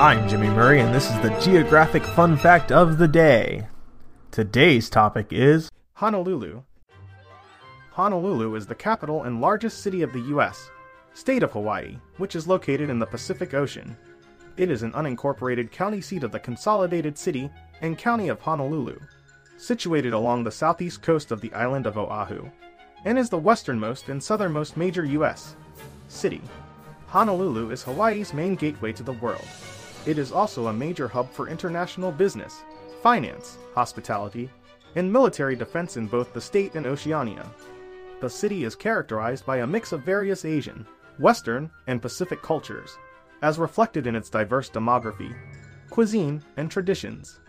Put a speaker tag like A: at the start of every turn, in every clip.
A: I'm Jimmy Murray, and this is the Geographic Fun Fact of the Day. Today's topic is Honolulu. Honolulu is the capital and largest city of the U.S., state of Hawaii, which is located in the Pacific Ocean. It is an unincorporated county seat of the consolidated city and county of Honolulu, situated along the southeast coast of the island of Oahu, and is the westernmost and southernmost major U.S. city. Honolulu is Hawaii's main gateway to the world. It is also a major hub for international business, finance, hospitality, and military defense in both the state and Oceania. The city is characterized by a mix of various Asian, Western, and Pacific cultures, as reflected in its diverse demography, cuisine, and traditions.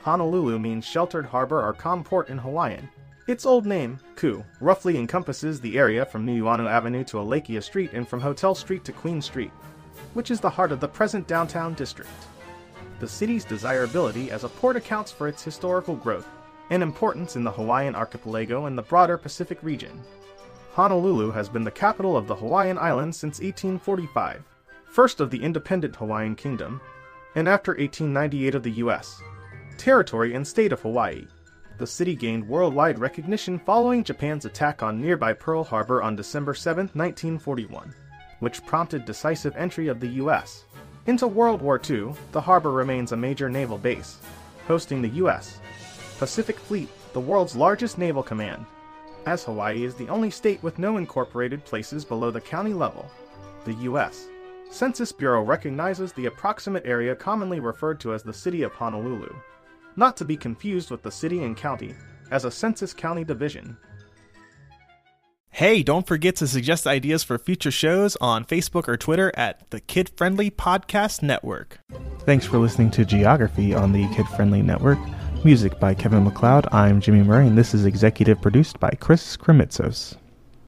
A: Honolulu means sheltered harbor or calm port in Hawaiian, its old name, Kou, roughly encompasses the area from Nuuanu Avenue to Alakea Street and from Hotel Street to Queen Street, which is the heart of the present downtown district. The city's desirability as a port accounts for its historical growth and importance in the Hawaiian archipelago and the broader Pacific region. Honolulu has been the capital of the Hawaiian Islands since 1845, first of the independent Hawaiian Kingdom, and after 1898 of the U.S. territory and state of Hawaii the city gained worldwide recognition following Japan's attack on nearby Pearl Harbor on December 7, 1941, which prompted decisive entry of the U.S. Into World War II, the harbor remains a major naval base, hosting the U.S. Pacific Fleet, the world's largest naval command. As Hawaii is the only state with no incorporated places below the county level, the U.S. Census Bureau recognizes the approximate area commonly referred to as the city of Honolulu not to be confused with the city and county, as a census county division.
B: Hey, don't forget to suggest ideas for future shows on Facebook or Twitter at the Kid Friendly Podcast Network.
A: Thanks for listening to Geography on the Kid Friendly Network. Music by Kevin MacLeod. I'm Jimmy Murray, and this is executive produced by Chris Kremitzos.